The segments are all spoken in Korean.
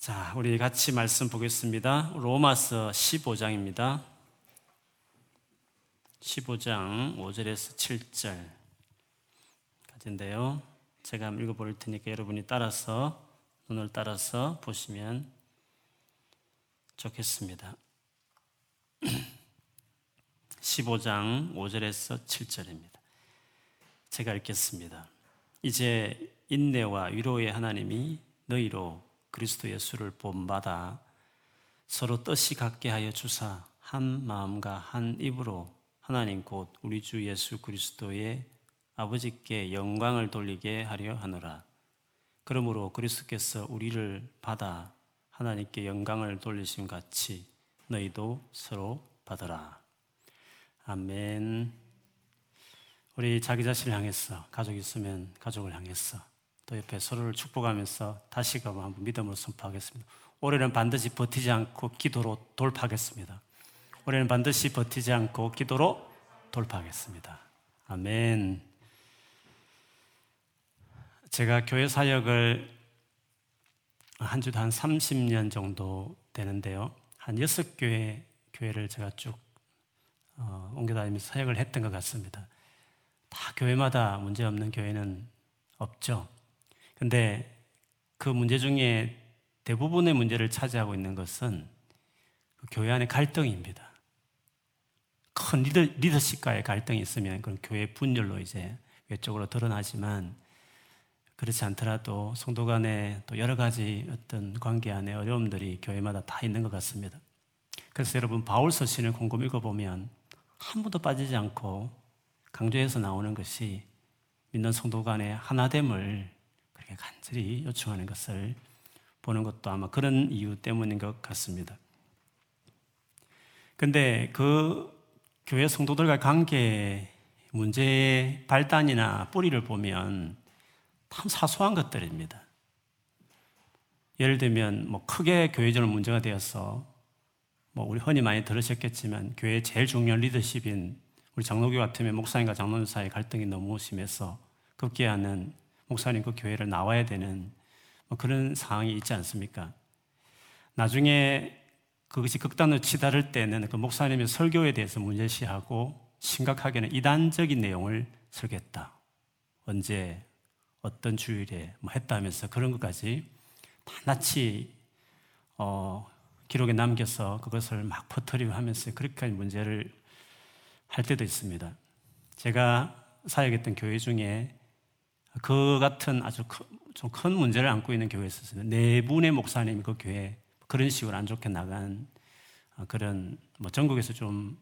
자, 우리 같이 말씀 보겠습니다. 로마서 15장입니다. 15장 5절에서 7절 까지인데요. 제가 한번 읽어 볼 테니까 여러분이 따라서, 눈을 따라서 보시면 좋겠습니다. 15장 5절에서 7절입니다. 제가 읽겠습니다. 이제 인내와 위로의 하나님이 너희로 그리스도 예수를 본받아 서로 뜻이 같게 하여 주사 한 마음과 한 입으로 하나님 곧 우리 주 예수 그리스도의 아버지께 영광을 돌리게 하려 하노라. 그러므로 그리스도께서 우리를 받아 하나님께 영광을 돌리신 같이 너희도 서로 받으라. 아멘. 우리 자기 자신을 향해서 가족 있으면 가족을 향해서 또 옆에 서로를 축복하면서 다시금 한번 믿음으로 선포하겠습니다. 올해는 반드시 버티지 않고 기도로 돌파하겠습니다. 올해는 반드시 버티지 않고 기도로 돌파하겠습니다. 아멘. 제가 교회 사역을 한 주도 한 30년 정도 되는데요. 한 6교회 교회를 제가 쭉 어, 옮겨다니면서 사역을 했던 것 같습니다. 다 교회마다 문제 없는 교회는 없죠. 근데 그 문제 중에 대부분의 문제를 차지하고 있는 것은 그 교회 안의 갈등입니다. 큰 리더, 리더십과의 갈등이 있으면 그건 교회 분열로 이제 외적으로 드러나지만 그렇지 않더라도 성도 간에 또 여러 가지 어떤 관계 안에 어려움들이 교회마다 다 있는 것 같습니다. 그래서 여러분 바울 서 신을 곰곰 읽어보면 한 번도 빠지지 않고 강조해서 나오는 것이 믿는 성도 간의 하나됨을 그렇게 간절히 요청하는 것을 보는 것도 아마 그런 이유 때문인 것 같습니다. 근데 그 교회 성도들과 관계 문제의 발단이나 뿌리를 보면 참 사소한 것들입니다. 예를 들면 뭐 크게 교회적으로 문제가 되어서 뭐 우리 흔히 많이 들으셨겠지만 교회 제일 중요한 리더십인 우리 장로교 같으면 목사님과 장로님 사이 갈등이 너무 심해서 급기야는 목사님 그 교회를 나와야 되는 뭐 그런 상황이 있지 않습니까? 나중에 그것이 극단으로 치달을 때는 그 목사님의 설교에 대해서 문제시하고 심각하게는 이단적인 내용을 설겠다. 언제 어떤 주일에 뭐 했다면서 그런 것까지 낱낱이 어, 기록에 남겨서 그것을 막 퍼뜨리고 하면서 그렇게까지 문제를 할 때도 있습니다. 제가 사역했던 교회 중에 그 같은 아주 좀 큰 문제를 안고 있는 교회에 있었어요. 네 분의 목사님이 그 교회 그런 식으로 안 좋게 나간 어, 그런 뭐 전국에서 좀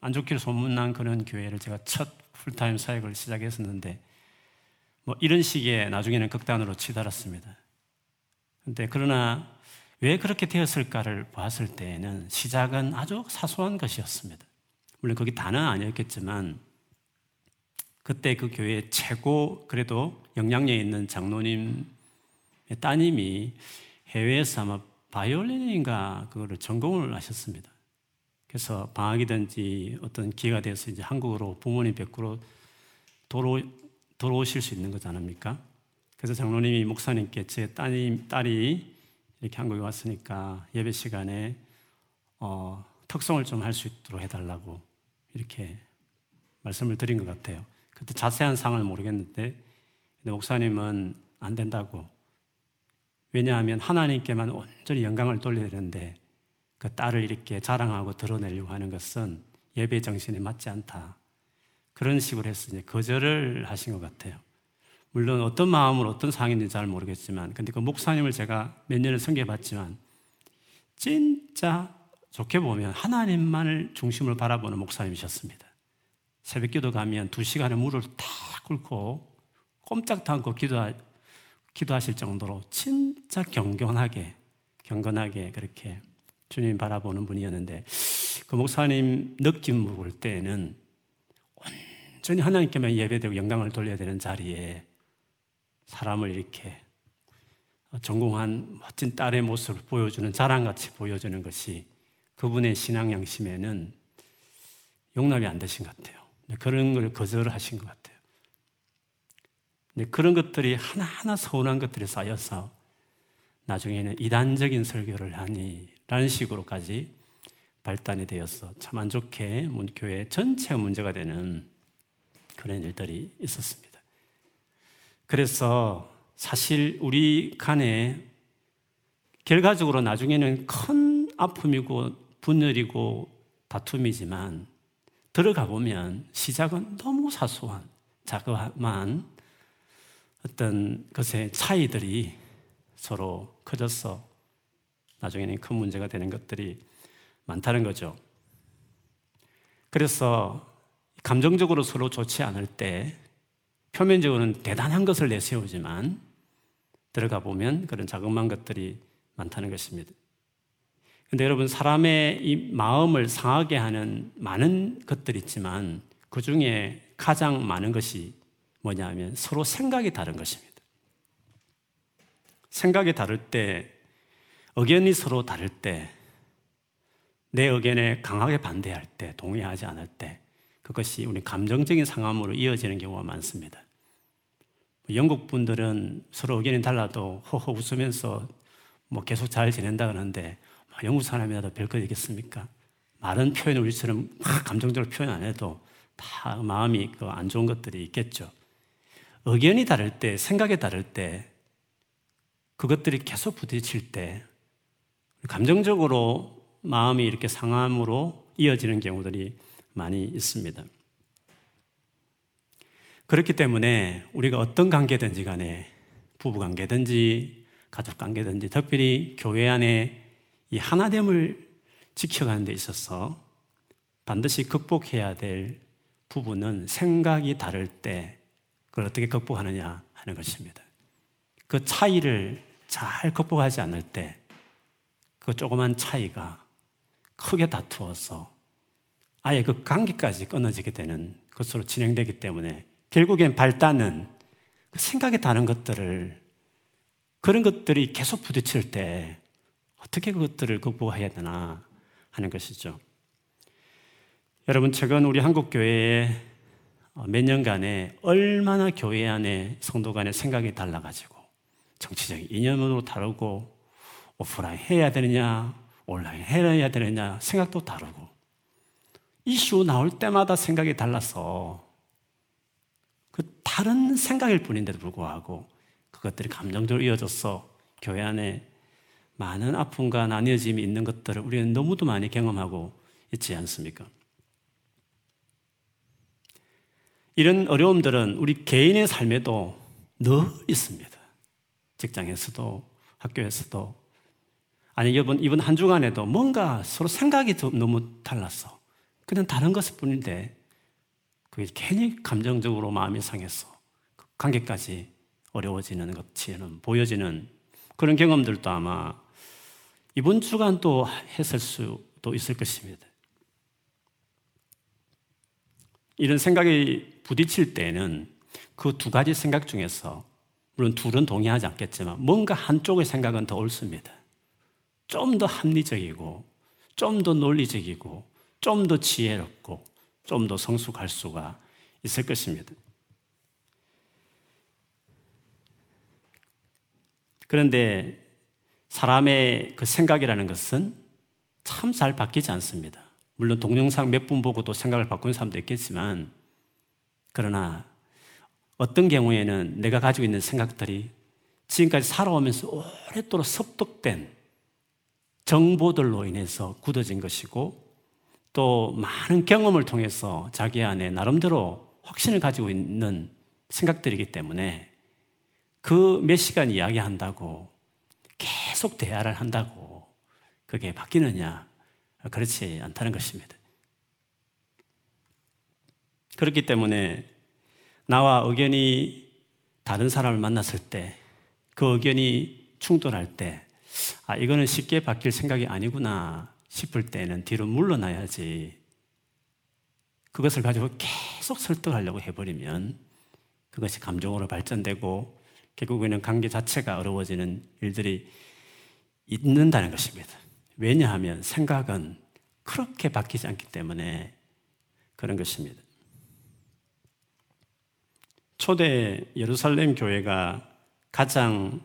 안 좋기로 소문난 그런 교회를 제가 첫 풀타임 사역을 시작했었는데 뭐 이런 식의 나중에는 극단으로 치달았습니다. 근데 그러나 왜 그렇게 되었을까를 봤을 때에는 시작은 아주 사소한 것이었습니다. 물론 거기 다는 아니었겠지만 그때 그 교회 최고 그래도 영향력 있는 장로님의 따님이 해외에서 아마 바이올린인가 그거를 전공을 하셨습니다. 그래서 방학이든지 어떤 기회가 돼서 이제 한국으로 부모님 뵙고 도로 들어오실 수 있는 거지 않습니까? 그래서 장로님이 목사님께 제 딸이, 딸이 이렇게 한국에 왔으니까 예배 시간에 어, 특성을 좀 할 수 있도록 해달라고 이렇게 말씀을 드린 것 같아요. 그때 자세한 상을 모르겠는데 목사님은 안 된다고 왜냐하면 하나님께만 온전히 영광을 돌려야 되는데 그 딸을 이렇게 자랑하고 드러내려고 하는 것은 예배 정신에 맞지 않다. 그런 식으로 해서 이제 거절을 하신 것 같아요. 물론 어떤 마음으로 어떤 상황인지 잘 모르겠지만, 근데 그 목사님을 제가 몇 년을 섬겨 봤지만, 진짜 좋게 보면 하나님만을 중심으로 바라보는 목사님이셨습니다. 새벽 기도 가면 두 시간의 물을 다 끓고 꼼짝도 않고 기도하, 기도하실 정도로 진짜 경건하게, 경건하게 그렇게 주님 바라보는 분이었는데, 그 목사님 느낌을 볼 때는 온전히 하나님께만 예배되고 영광을 돌려야 되는 자리에 사람을 이렇게 전공한 멋진 딸의 모습을 보여주는 자랑같이 보여주는 것이 그분의 신앙 양심에는 용납이 안 되신 것 같아요. 그런 걸 거절하신 것 같아요. 그런 것들이 하나하나 서운한 것들이 쌓여서 나중에는 이단적인 설교를 하니 라는 식으로까지 발단이 되어서 참 안 좋게 교회 전체가 문제가 되는 그런 일들이 있었습니다. 그래서 사실 우리 간에 결과적으로 나중에는 큰 아픔이고 분열이고 다툼이지만 들어가 보면 시작은 너무 사소한 자그마한 어떤 것의 차이들이 서로 커져서 나중에는 큰 문제가 되는 것들이 많다는 거죠. 그래서 감정적으로 서로 좋지 않을 때 표면적으로는 대단한 것을 내세우지만 들어가 보면 그런 자그마한 것들이 많다는 것입니다. 근데 여러분, 사람의 이 마음을 상하게 하는 많은 것들이 있지만 그 중에 가장 많은 것이 뭐냐면 서로 생각이 다른 것입니다. 생각이 다를 때, 의견이 서로 다를 때, 내 의견에 강하게 반대할 때, 동의하지 않을 때, 그것이 우리 감정적인 상함으로 이어지는 경우가 많습니다. 영국 분들은 서로 의견이 달라도 허허 웃으면서 뭐 계속 잘 지낸다 그러는데 영국 사람이라도 별거 있겠습니까? 말은 표현을 우리처럼 막 감정적으로 표현 안 해도 다 마음이 그 안 좋은 것들이 있겠죠. 의견이 다를 때, 생각이 다를 때, 그것들이 계속 부딪힐 때, 감정적으로 마음이 이렇게 상함으로 이어지는 경우들이 많이 있습니다. 그렇기 때문에 우리가 어떤 관계든지 간에 부부 관계든지 가족 관계든지 특별히 교회 안에 이 하나됨을 지켜가는 데 있어서 반드시 극복해야 될 부분은 생각이 다를 때 그걸 어떻게 극복하느냐 하는 것입니다. 그 차이를 잘 극복하지 않을 때 그 조그만 차이가 크게 다투어서 아예 그 관계까지 끊어지게 되는 것으로 진행되기 때문에 결국엔 발단은 그 생각이 다른 것들을 그런 것들이 계속 부딪힐 때 어떻게 그것들을 극복해야 되나 하는 것이죠. 여러분, 최근 우리 한국교회에 몇 년간에 얼마나 교회 안에 성도 간의 생각이 달라가지고 정치적인 이념으로 다르고 오프라인 해야 되느냐, 온라인 해야 되느냐 생각도 다르고 이슈 나올 때마다 생각이 달라서 그 다른 생각일 뿐인데도 불구하고 그것들이 감정적으로 이어져서 교회 안에 많은 아픔과 나뉘어짐이 있는 것들을 우리는 너무도 많이 경험하고 있지 않습니까? 이런 어려움들은 우리 개인의 삶에도 늘 있습니다. 직장에서도 학교에서도 아니 이번 이번 한 주간에도 뭔가 서로 생각이 너무 달랐어. 그냥 다른 것일 뿐인데 그게 괜히 감정적으로 마음이 상해서 관계까지 어려워지는 것처럼 보여지는 그런 경험들도 아마 이번 주간 또 했을 수도 있을 것입니다. 이런 생각이 부딪힐 때는 그 두 가지 생각 중에서 물론 둘은 동의하지 않겠지만 뭔가 한쪽의 생각은 더 옳습니다. 좀 더 합리적이고 좀 더 논리적이고 좀 더 지혜롭고 좀 더 성숙할 수가 있을 것입니다. 그런데 사람의 그 생각이라는 것은 참 잘 바뀌지 않습니다. 물론 동영상 몇 분 보고도 생각을 바꾸는 사람도 있겠지만, 그러나 어떤 경우에는 내가 가지고 있는 생각들이 지금까지 살아오면서 오랫도록 습득된 정보들로 인해서 굳어진 것이고, 또 많은 경험을 통해서 자기 안에 나름대로 확신을 가지고 있는 생각들이기 때문에 그 몇 시간 이야기한다고 계속 대화를 한다고 그게 바뀌느냐? 그렇지 않다는 것입니다. 그렇기 때문에 나와 의견이 다른 사람을 만났을 때 그 의견이 충돌할 때 아, 이거는 쉽게 바뀔 생각이 아니구나 싶을 때는 뒤로 물러나야지 그것을 가지고 계속 설득하려고 해버리면 그것이 감정으로 발전되고 결국에는 관계 자체가 어려워지는 일들이 있는다는 것입니다. 왜냐하면 생각은 그렇게 바뀌지 않기 때문에 그런 것입니다. 초대 예루살렘 교회가 가장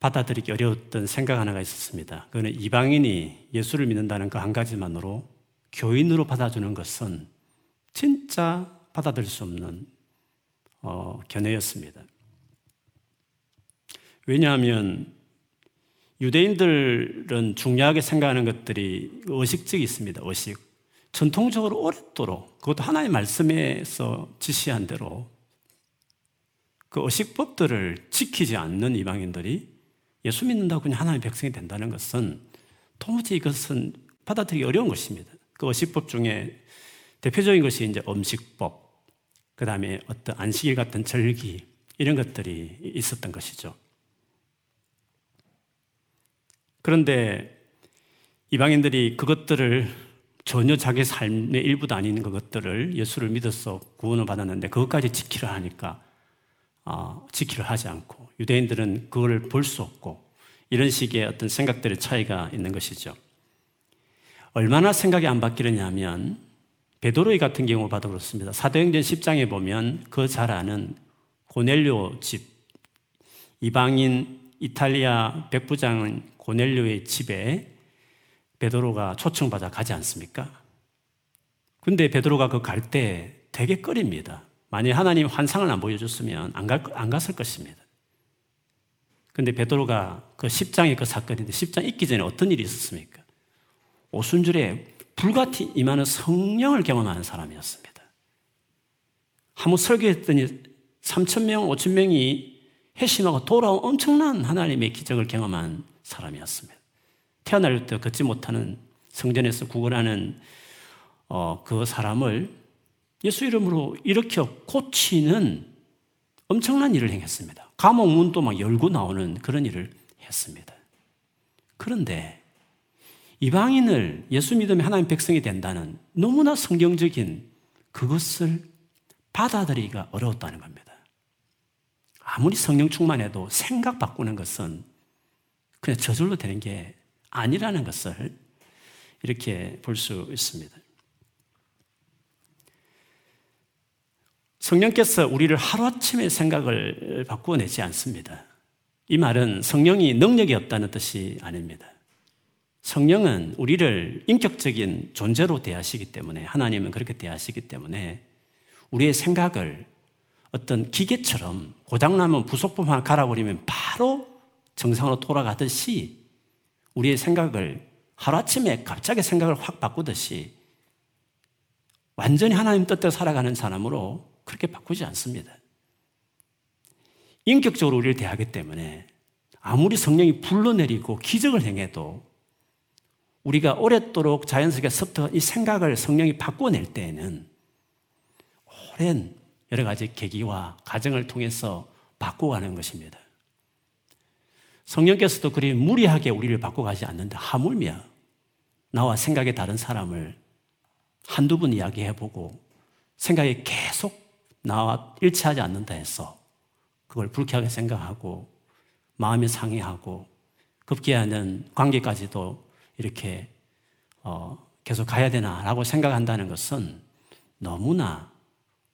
받아들이기 어려웠던 생각 하나가 있었습니다. 그거는 이방인이 예수를 믿는다는 그 한 가지만으로 교인으로 받아주는 것은 진짜 받아들일 수 없는 어, 견해였습니다. 왜냐하면 유대인들은 중요하게 생각하는 것들이 의식적이 있습니다. 의식. 전통적으로 오랫도록 그것도 하나의 말씀에서 지시한 대로 그 의식법들을 지키지 않는 이방인들이 예수 믿는다고 그냥 하나님의 백성이 된다는 것은 도무지 이것은 받아들이기 어려운 것입니다. 그 의식법 중에 대표적인 것이 이제 음식법, 그 다음에 어떤 안식일 같은 절기, 이런 것들이 있었던 것이죠. 그런데 이방인들이 그것들을 전혀 자기 삶의 일부도 아닌 그것들을 예수를 믿어서 구원을 받았는데 그것까지 지키려 하니까 어, 지키려 하지 않고 유대인들은 그걸 볼수 없고 이런 식의 어떤 생각들의 차이가 있는 것이죠. 얼마나 생각이 안 바뀌느냐면 베드로이 같은 경우 봐도 그렇습니다. 사도행전 10장에 보면 그 잘 아는 고넬료 집 이방인 이탈리아 백부장 고넬료의 집에 베드로가 초청받아 가지 않습니까? 근데 베드로가 그 갈 때 되게 꺼립니다. 만약 하나님 환상을 안 보여줬으면 안, 갈, 안 갔을 것입니다. 근데 베드로가 그 10장의 그 사건인데 10장 있기 전에 어떤 일이 있었습니까? 오순절에 불같이 임하는 성령을 경험하는 사람이었습니다. 한번 설교했더니 3천명, 5천명이 회심하고 돌아온 엄청난 하나님의 기적을 경험한 사람이었습니다. 태어날 때 걷지 못하는 성전에서 구걸하는 어, 그 사람을 예수 이름으로 일으켜 고치는 엄청난 일을 행했습니다. 감옥 문도 막 열고 나오는 그런 일을 했습니다. 그런데 이방인을 예수 믿으면 하나님 백성이 된다는 너무나 성경적인 그것을 받아들이기가 어려웠다는 겁니다. 아무리 성령 충만해도 생각 바꾸는 것은 그냥 저절로 되는 게 아니라는 것을 이렇게 볼 수 있습니다. 성령께서 우리를 하루아침에 생각을 바꾸어 내지 않습니다. 이 말은 성령이 능력이 없다는 뜻이 아닙니다. 성령은 우리를 인격적인 존재로 대하시기 때문에 하나님은 그렇게 대하시기 때문에 우리의 생각을 어떤 기계처럼 고장나면 부속품만 갈아버리면 바로 정상으로 돌아가듯이 우리의 생각을 하루아침에 갑자기 생각을 확 바꾸듯이 완전히 하나님 뜻대로 살아가는 사람으로 그렇게 바꾸지 않습니다. 인격적으로 우리를 대하기 때문에 아무리 성령이 불러내리고 기적을 행해도 우리가 오랫도록 자연스럽게 섭득한 이 생각을 성령이 바꿔낼 때에는 오랜 여러 가지 계기와 과정을 통해서 바꿔가는 것입니다. 성령께서도 그리 무리하게 우리를 바꿔가지 않는데 하물며 나와 생각이 다른 사람을 한두 번 이야기해보고 생각이 계속 나와 일치하지 않는다 해서 그걸 불쾌하게 생각하고 마음이 상해하고 급기야는 관계까지도 이렇게 어, 계속 가야 되나라고 생각한다는 것은 너무나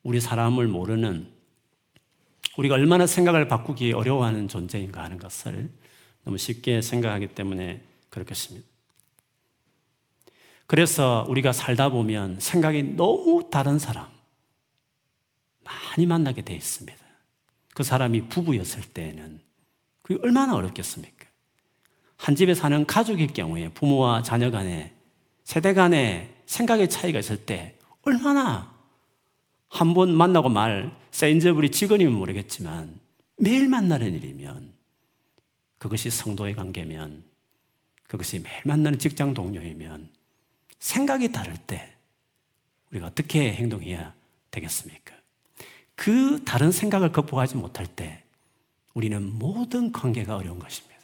우리 사람을 모르는 우리가 얼마나 생각을 바꾸기 어려워하는 존재인가 하는 것을 너무 쉽게 생각하기 때문에 그렇겠습니다. 그래서 우리가 살다 보면 생각이 너무 다른 사람 많이 만나게 돼 있습니다. 그 사람이 부부였을 때는 그게 얼마나 어렵겠습니까? 한 집에 사는 가족일 경우에 부모와 자녀 간에 세대 간에 생각의 차이가 있을 때 얼마나 한 번 만나고 말 세인저브리 직원이면 모르겠지만 매일 만나는 일이면 그것이 성도의 관계면 그것이 매일 만나는 직장 동료이면 생각이 다를 때 우리가 어떻게 행동해야 되겠습니까? 그 다른 생각을 극복하지 못할 때 우리는 모든 관계가 어려운 것입니다.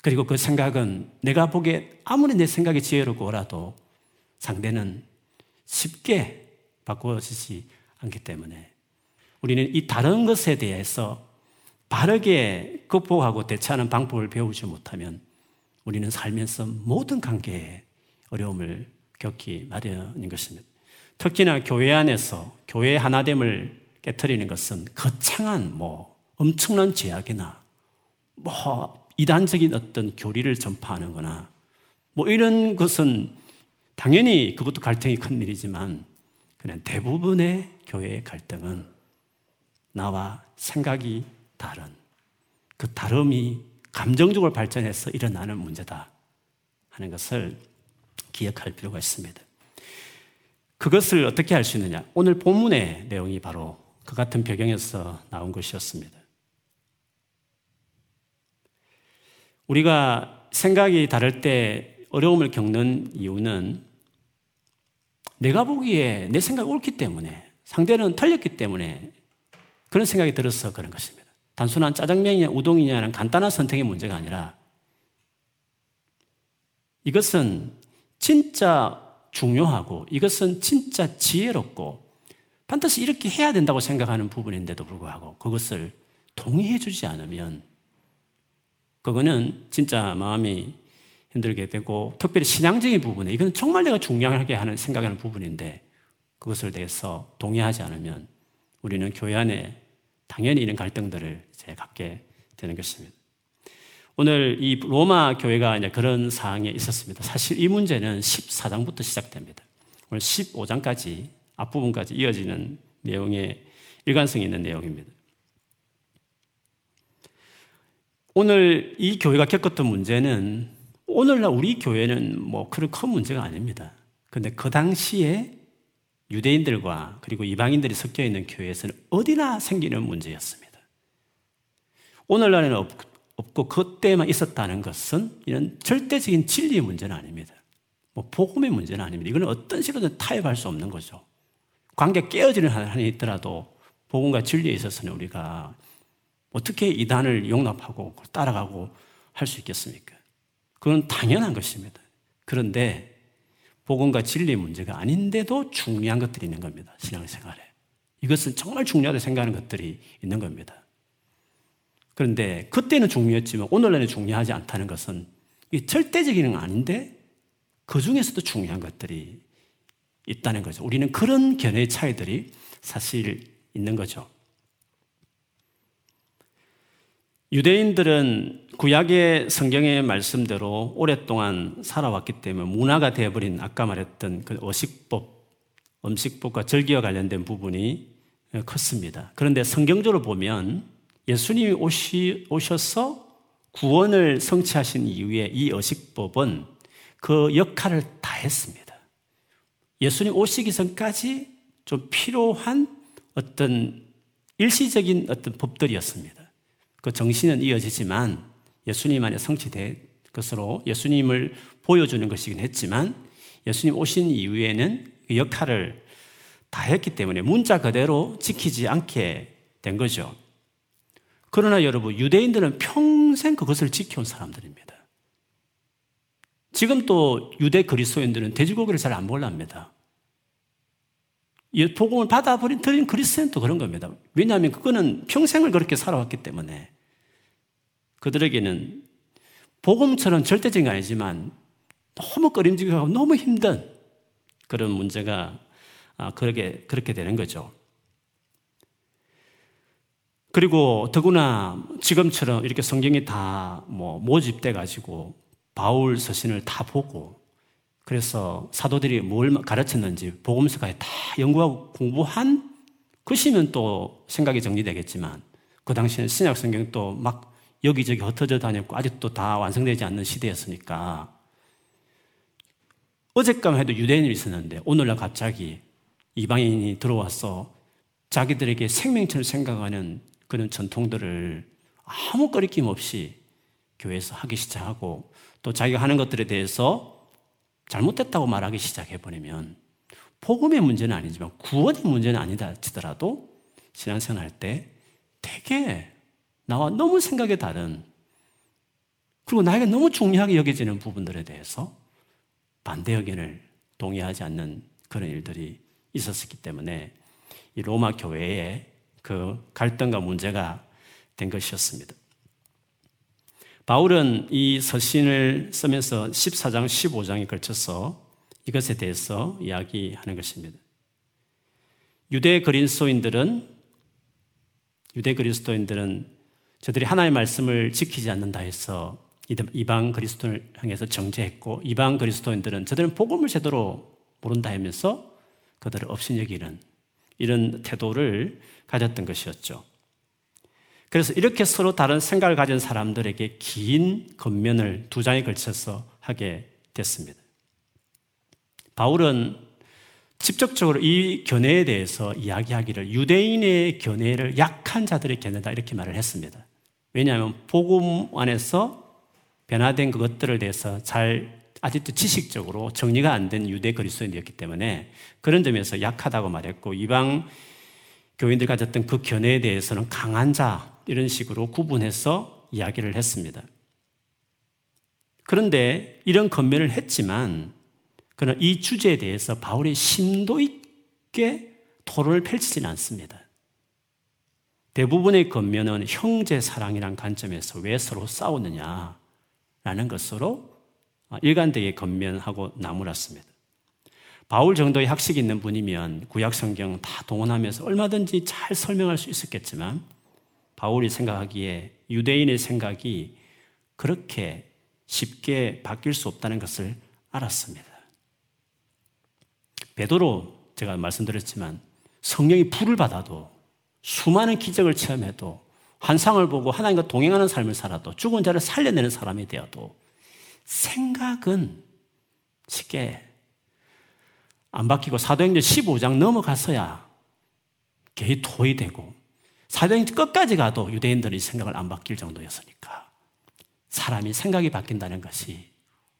그리고 그 생각은 내가 보기에 아무리 내 생각이 지혜롭고라도 상대는 쉽게 바꿔지지 않기 때문에 우리는 이 다른 것에 대해서 바르게 극복하고 대처하는 방법을 배우지 못하면 우리는 살면서 모든 관계에 어려움을 겪기 마련인 것입니다. 특히나 교회 안에서 교회 하나됨을 깨뜨리는 것은 거창한 뭐 엄청난 제약이나 뭐 이단적인 어떤 교리를 전파하는 거나 뭐 이런 것은 당연히 그것도 갈등이 큰 일이지만 그냥 대부분의 교회의 갈등은 나와 생각이 다른 그 다름이 감정적으로 발전해서 일어나는 문제다 하는 것을 기억할 필요가 있습니다. 그것을 어떻게 할 수 있느냐? 오늘 본문의 내용이 바로 그 같은 배경에서 나온 것이었습니다. 우리가 생각이 다를 때 어려움을 겪는 이유는 내가 보기에 내 생각이 옳기 때문에 상대는 틀렸기 때문에 그런 생각이 들어서 그런 것입니다. 단순한 짜장면이냐 우동이냐는 간단한 선택의 문제가 아니라 이것은 진짜 중요하고 이것은 진짜 지혜롭고 반드시 이렇게 해야 된다고 생각하는 부분인데도 불구하고 그것을 동의해 주지 않으면 그거는 진짜 마음이 힘들게 되고 특별히 신앙적인 부분에 이건 정말 내가 중요하게 하는 생각하는 부분인데 그것을 대해서 동의하지 않으면 우리는 교회 안에 당연히 이런 갈등들을 이제 갖게 되는 것입니다. 오늘 이 로마 교회가 이제 그런 상황에 있었습니다. 사실 이 문제는 14장부터 시작됩니다. 오늘 15장까지 앞부분까지 이어지는 내용의 일관성이 있는 내용입니다. 오늘 이 교회가 겪었던 문제는 오늘날 우리 교회는 뭐 그런 큰 문제가 아닙니다. 근데 그 당시에 유대인들과 그리고 이방인들이 섞여 있는 교회에서는 어디나 생기는 문제였습니다. 오늘날에는 없고 그때만 있었다는 것은 이런 절대적인 진리의 문제는 아닙니다. 뭐 복음의 문제는 아닙니다. 이거는 어떤 식으로든 타협할 수 없는 거죠. 관계 깨어지는 한이 있더라도 복음과 진리에 있어서는 우리가 어떻게 이단을 용납하고 따라가고 할 수 있겠습니까? 그건 당연한 것입니다. 그런데 복음과 진리의 문제가 아닌데도 중요한 것들이 있는 겁니다. 신앙생활에. 이것은 정말 중요하다 생각하는 것들이 있는 겁니다. 그런데 그때는 중요했지만 오늘날은 중요하지 않다는 것은 절대적인 건 아닌데 그 중에서도 중요한 것들이 있다는 거죠. 우리는 그런 견해의 차이들이 사실 있는 거죠. 유대인들은 구약의 성경의 말씀대로 오랫동안 살아왔기 때문에 문화가 되어버린 아까 말했던 그 어식법, 음식법과 절기와 관련된 부분이 컸습니다. 그런데 성경적으로 보면 예수님이 오시, 오셔서 구원을 성취하신 이후에 이 어식법은 그 역할을 다 했습니다. 예수님 오시기 전까지 좀 필요한 어떤 일시적인 어떤 법들이었습니다. 그 정신은 이어지지만 예수님 안에 성취된 것으로 예수님을 보여주는 것이긴 했지만 예수님 오신 이후에는 그 역할을 다 했기 때문에 문자 그대로 지키지 않게 된 거죠. 그러나 여러분, 유대인들은 평생 그것을 지켜온 사람들입니다. 지금 또 유대 그리스도인들은 돼지고기를 잘안 몰랍니다. 복음을 받아버린 드린 그리스도인도 그런 겁니다. 왜냐하면 그거는 평생을 그렇게 살아왔기 때문에 그들에게는 복음처럼 절대적인 게 아니지만 너무 꺼림직하고 너무 힘든 그런 문제가 아, 그렇게, 그렇게 되는 거죠. 그리고 더구나 지금처럼 이렇게 성경이 다 뭐 모집돼 가지고 바울 서신을 다 보고 그래서 사도들이 뭘 가르쳤는지 복음서까지 다 연구하고 공부한 것이면 또 생각이 정리되겠지만 그 당시에는 신약 성경 또 막 여기저기 흩어져 다녔고 아직도 다 완성되지 않는 시대였으니까 어젯밤 해도 유대인이 있었는데 오늘날 갑자기 이방인이 들어와서 자기들에게 생명처럼 생각하는 그런 전통들을 아무 거리낌 없이 교회에서 하기 시작하고 또 자기가 하는 것들에 대해서 잘못됐다고 말하기 시작해버리면 복음의 문제는 아니지만 구원의 문제는 아니다 치더라도 신앙생활 할 때 되게 나와 너무 생각이 다른 그리고 나에게 너무 중요하게 여겨지는 부분들에 대해서 반대 의견을 동의하지 않는 그런 일들이 있었기 때문에 이 로마 교회에 그 갈등과 문제가 된 것이었습니다. 바울은 이 서신을 쓰면서 14장, 15장에 걸쳐서 이것에 대해서 이야기하는 것입니다. 유대 그리스도인들은 유대 그리스도인들은 저들이 하나님의 말씀을 지키지 않는다 해서 이방 그리스도를 향해서 정죄했고 이방 그리스도인들은 저들은 복음을 제대로 모른다 하면서 그들을 업신여기는 이런 태도를 가졌던 것이었죠. 그래서 이렇게 서로 다른 생각을 가진 사람들에게 긴 겉면을 두 장에 걸쳐서 하게 됐습니다. 바울은 직접적으로 이 견해에 대해서 이야기하기를 유대인의 견해를 약한 자들의 견해다 이렇게 말을 했습니다. 왜냐하면 복음 안에서 변화된 그것들을 대해서 잘 아직도 지식적으로 정리가 안 된 유대 그리스도인이었기 때문에 그런 점에서 약하다고 말했고 이방 교인들 가졌던 그 견해에 대해서는 강한 자 이런 식으로 구분해서 이야기를 했습니다. 그런데 이런 건면을 했지만 그러나 이 주제에 대해서 바울이 심도 있게 토론을 펼치지는 않습니다. 대부분의 건면은 형제 사랑이란 관점에서 왜 서로 싸우느냐라는 것으로 일관되게 건면하고 나무랐습니다. 바울 정도의 학식이 있는 분이면 구약 성경 다 동원하면서 얼마든지 잘 설명할 수 있었겠지만 바울이 생각하기에 유대인의 생각이 그렇게 쉽게 바뀔 수 없다는 것을 알았습니다. 베드로 제가 말씀드렸지만 성령이 불을 받아도 수많은 기적을 체험해도 환상을 보고 하나님과 동행하는 삶을 살아도 죽은 자를 살려내는 사람이 되어도 생각은 쉽게 안 바뀌고 사도행전 15장 넘어가서야 개의 토이 되고 사도행전 끝까지 가도 유대인들이 생각을 안 바뀔 정도였으니까 사람이 생각이 바뀐다는 것이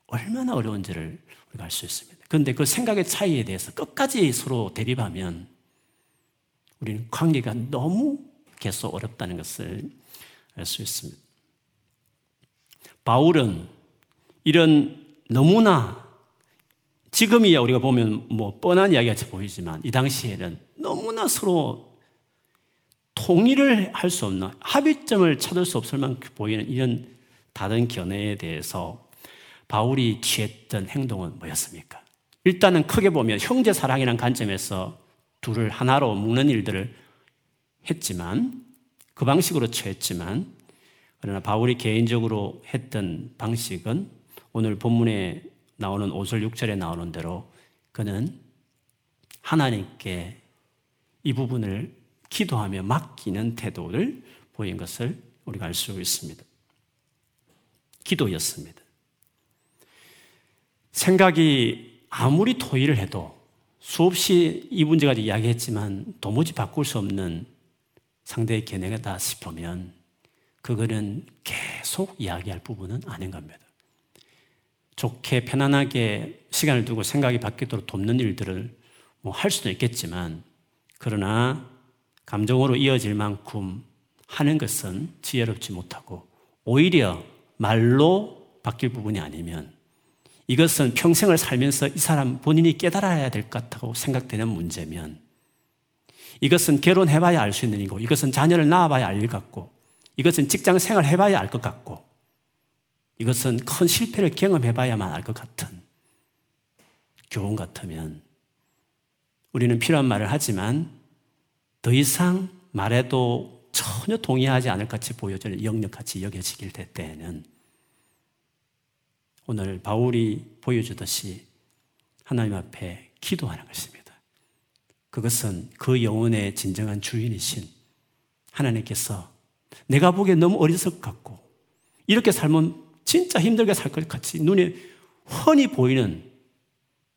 얼마나 어려운지를 우리가 알 수 있습니다. 그런데 그 생각의 차이에 대해서 끝까지 서로 대립하면 우리는 관계가 너무 계속 어렵다는 것을 알 수 있습니다. 바울은 이런 너무나 지금이야 우리가 보면 뭐 뻔한 이야기 같이 보이지만 이 당시에는 너무나 서로 통일을 할 수 없는 합의점을 찾을 수 없을 만큼 보이는 이런 다른 견해에 대해서 바울이 취했던 행동은 뭐였습니까? 일단은 크게 보면 형제 사랑이라는 관점에서 둘을 하나로 묶는 일들을 했지만 그 방식으로 취했지만 그러나 바울이 개인적으로 했던 방식은 오늘 본문에 나오는 5절 6절에 나오는 대로 그는 하나님께 이 부분을 기도하며 맡기는 태도를 보인 것을 우리가 알 수 있습니다. 기도였습니다. 생각이 아무리 토의를 해도 수없이 이 문제까지 이야기했지만 도무지 바꿀 수 없는 상대의 견해다 싶으면 그거는 계속 이야기할 부분은 아닌 겁니다. 좋게 편안하게 시간을 두고 생각이 바뀌도록 돕는 일들을 뭐 할 수도 있겠지만 그러나 감정으로 이어질 만큼 하는 것은 지혜롭지 못하고 오히려 말로 바뀔 부분이 아니면 이것은 평생을 살면서 이 사람 본인이 깨달아야 될 것 같다고 생각되는 문제면 이것은 결혼해봐야 알 수 있는 이고 이것은 자녀를 낳아봐야 알 것 같고 이것은 직장 생활 해봐야 알 것 같고 이것은 큰 실패를 경험해 봐야만 알 것 같은 교훈 같으면 우리는 필요한 말을 하지만 더 이상 말해도 전혀 동의하지 않을 같이 보여지는 영역같이 여겨지길 때에는 오늘 바울이 보여주듯이 하나님 앞에 기도하는 것입니다. 그것은 그 영혼의 진정한 주인이신 하나님께서 내가 보기에 너무 어리석 같고 이렇게 살면 진짜 힘들게 살 것 같이 눈에 훤히 보이는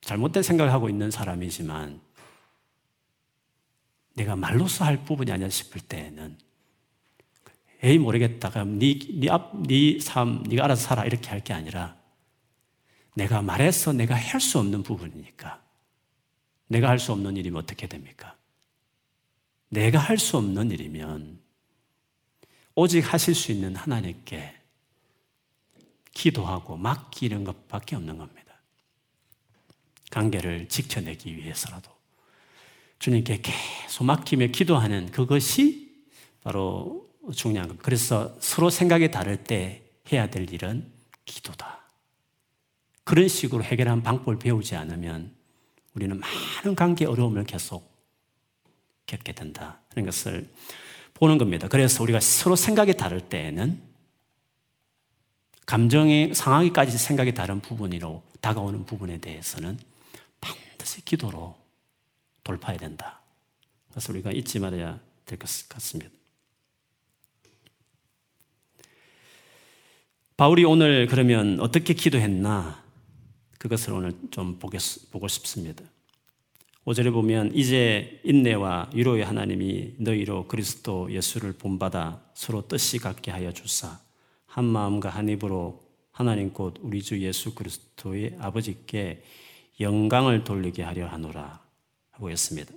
잘못된 생각을 하고 있는 사람이지만 내가 말로써 할 부분이 아니야 싶을 때는 에이 모르겠다. 네네 앞 네 삶 네가 알아서 살아 이렇게 할 게 아니라 내가 말해서 내가 할 수 없는 부분이니까. 내가 할 수 없는 일이면 어떻게 됩니까? 내가 할 수 없는 일이면 오직 하실 수 있는 하나님께 기도하고 맡기는 것밖에 없는 겁니다. 관계를 지켜내기 위해서라도 주님께 계속 맡기며 기도하는 그것이 바로 중요한 겁니다. 그래서 서로 생각이 다를 때 해야 될 일은 기도다. 그런 식으로 해결하는 방법을 배우지 않으면 우리는 많은 관계 어려움을 계속 겪게 된다. 하는 것을 보는 겁니다. 그래서 우리가 서로 생각이 다를 때에는 감정의 상황이까지 생각이 다른 부분으로 다가오는 부분에 대해서는 반드시 기도로 돌파해야 된다. 그래서 우리가 잊지 말아야 될 것 같습니다. 바울이 오늘 그러면 어떻게 기도했나 그것을 오늘 좀 보고 싶습니다. 5절에 보면 이제 인내와 위로의 하나님이 너희로 그리스도 예수를 본받아 서로 뜻이 같게 하여 주사 한 마음과 한 입으로 하나님 곧 우리 주 예수 그리스도의 아버지께 영광을 돌리게 하려 하노라 하고 했습니다.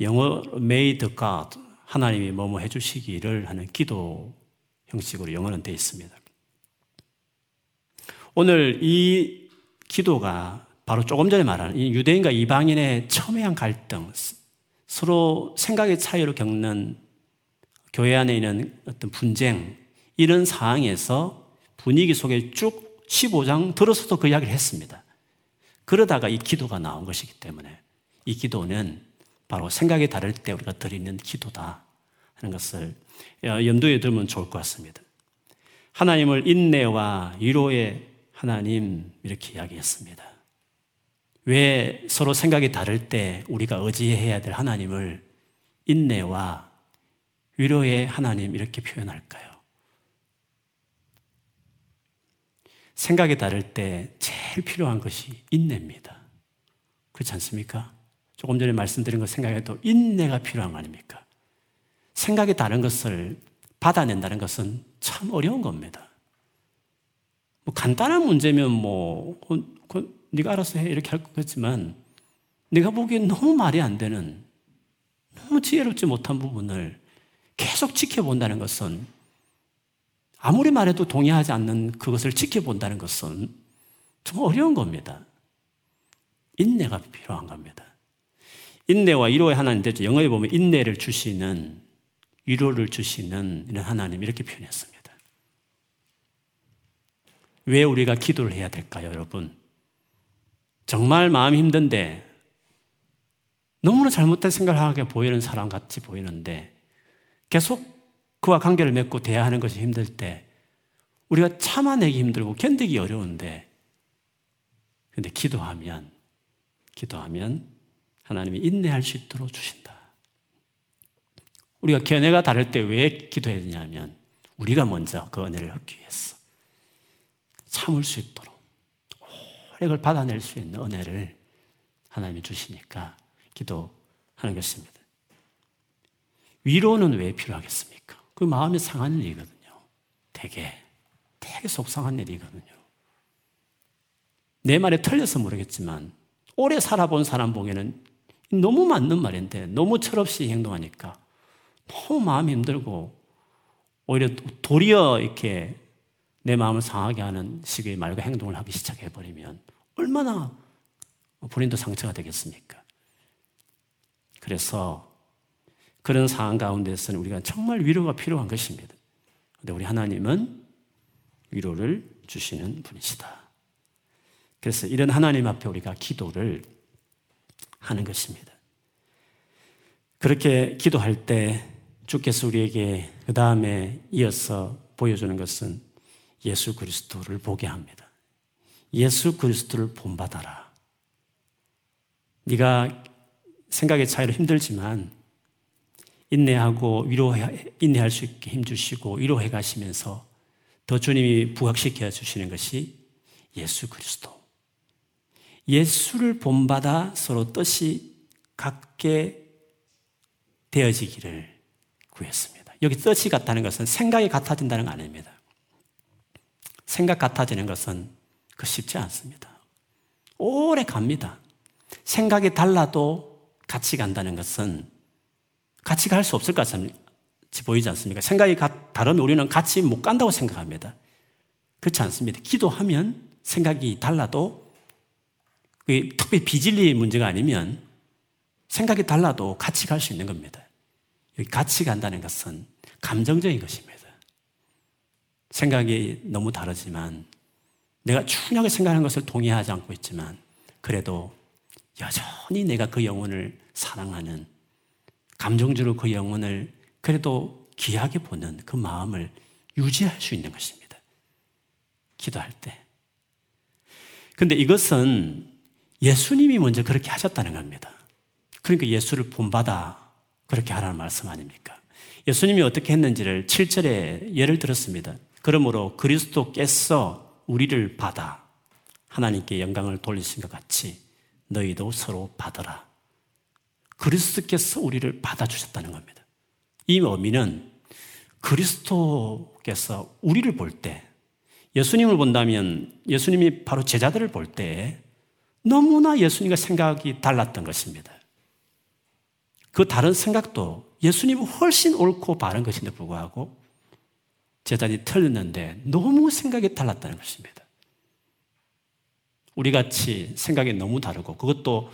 영어 made God 하나님이 뭐뭐 해주시기를 하는 기도 형식으로 영어는 되어 있습니다. 오늘 이 기도가 바로 조금 전에 말한 이 유대인과 이방인의 첨예한 갈등, 서로 생각의 차이로 겪는 교회 안에 있는 어떤 분쟁, 이런 상황에서 분위기 속에 쭉 15장 들어서도 그 이야기를 했습니다. 그러다가 이 기도가 나온 것이기 때문에 이 기도는 바로 생각이 다를 때 우리가 드리는 기도다 하는 것을 염두에 두면 좋을 것 같습니다. 하나님을 인내와 위로의 하나님 이렇게 이야기했습니다. 왜 서로 생각이 다를 때 우리가 의지해야 될 하나님을 인내와 위로의 하나님 이렇게 표현할까요? 생각이 다를 때 제일 필요한 것이 인내입니다. 그렇지 않습니까? 조금 전에 말씀드린 것 생각해도 인내가 필요한 거 아닙니까? 생각이 다른 것을 받아낸다는 것은 참 어려운 겁니다. 뭐 간단한 문제면 뭐 그, 네가 알아서 해 이렇게 할것 같지만 네가 보기엔 너무 말이 안 되는 너무 지혜롭지 못한 부분을 계속 지켜본다는 것은 아무리 말해도 동의하지 않는 그것을 지켜본다는 것은 좀 어려운 겁니다. 인내가 필요한 겁니다. 인내와 위로의 하나님 되죠. 영어에 보면 인내를 주시는 위로를 주시는 이런 하나님 이렇게 표현했습니다. 왜 우리가 기도를 해야 될까요, 여러분? 정말 마음이 힘든데 너무나 잘못된 생각을 하게 보이는 사람 같이 보이는데 계속 그와 관계를 맺고 대화하는 것이 힘들 때 우리가 참아내기 힘들고 견디기 어려운데 근데 기도하면 기도하면 하나님이 인내할 수 있도록 주신다. 우리가 견해가 다를 때 왜 기도해야 되냐면 우리가 먼저 그 은혜를 얻기 위해서 참을 수 있도록 혈액을 받아낼 수 있는 은혜를 하나님이 주시니까 기도하는 것입니다. 위로는 왜 필요하겠습니까? 그 마음이 상하는 일이거든요. 되게, 되게 속상한 일이거든요. 내 말에 틀려서 모르겠지만, 오래 살아본 사람 보기에는 너무 맞는 말인데, 너무 철없이 행동하니까 너무 마음이 힘들고, 오히려 도리어 이렇게 내 마음을 상하게 하는 식의 말과 행동을 하기 시작해버리면 얼마나 본인도 상처가 되겠습니까? 그래서 그런 상황 가운데서는 우리가 정말 위로가 필요한 것입니다. 근데 우리 하나님은 위로를 주시는 분이시다. 그래서 이런 하나님 앞에 우리가 기도를 하는 것입니다. 그렇게 기도할 때 주께서 우리에게 그 다음에 이어서 보여주는 것은 예수 그리스도를 보게 합니다. 예수 그리스도를 본받아라. 네가 생각의 차이로 힘들지만 인내하고 위로해 인내할 수 있게 힘 주시고 위로해 가시면서 더 주님이 부각시켜 주시는 것이 예수 그리스도. 예수를 본받아 서로 뜻이 같게 되어지기를 구했습니다. 여기 뜻이 같다는 것은 생각이 같아진다는 거 아닙니다. 생각 같아지는 것은 그 쉽지 않습니다. 오래 갑니다. 생각이 달라도 같이 간다는 것은 같이 갈 수 없을 것 같이 보이지 않습니까? 생각이 다른 우리는 같이 못 간다고 생각합니다. 그렇지 않습니다. 기도하면 생각이 달라도 특히 비질리 문제가 아니면 생각이 달라도 같이 갈 수 있는 겁니다. 같이 간다는 것은 감정적인 것입니다. 생각이 너무 다르지만 내가 중요하게 생각하는 것을 동의하지 않고 있지만 그래도 여전히 내가 그 영혼을 사랑하는 감정적으로 그 영혼을 그래도 귀하게 보는 그 마음을 유지할 수 있는 것입니다. 기도할 때. 근데 이것은 예수님이 먼저 그렇게 하셨다는 겁니다. 그러니까 예수를 본받아 그렇게 하라는 말씀 아닙니까? 예수님이 어떻게 했는지를 7절에 예를 들었습니다. 그러므로 그리스도께서 우리를 받아 하나님께 영광을 돌리신 것 같이 너희도 서로 받아라. 그리스도께서 우리를 받아주셨다는 겁니다. 이 의미는 그리스도께서 우리를 볼 때, 예수님을 본다면 예수님이 바로 제자들을 볼 때 너무나 예수님과 생각이 달랐던 것입니다. 그 다른 생각도 예수님은 훨씬 옳고 바른 것인데 불구하고 제자들이 틀렸는데 너무 생각이 달랐다는 것입니다. 우리 같이 생각이 너무 다르고 그것도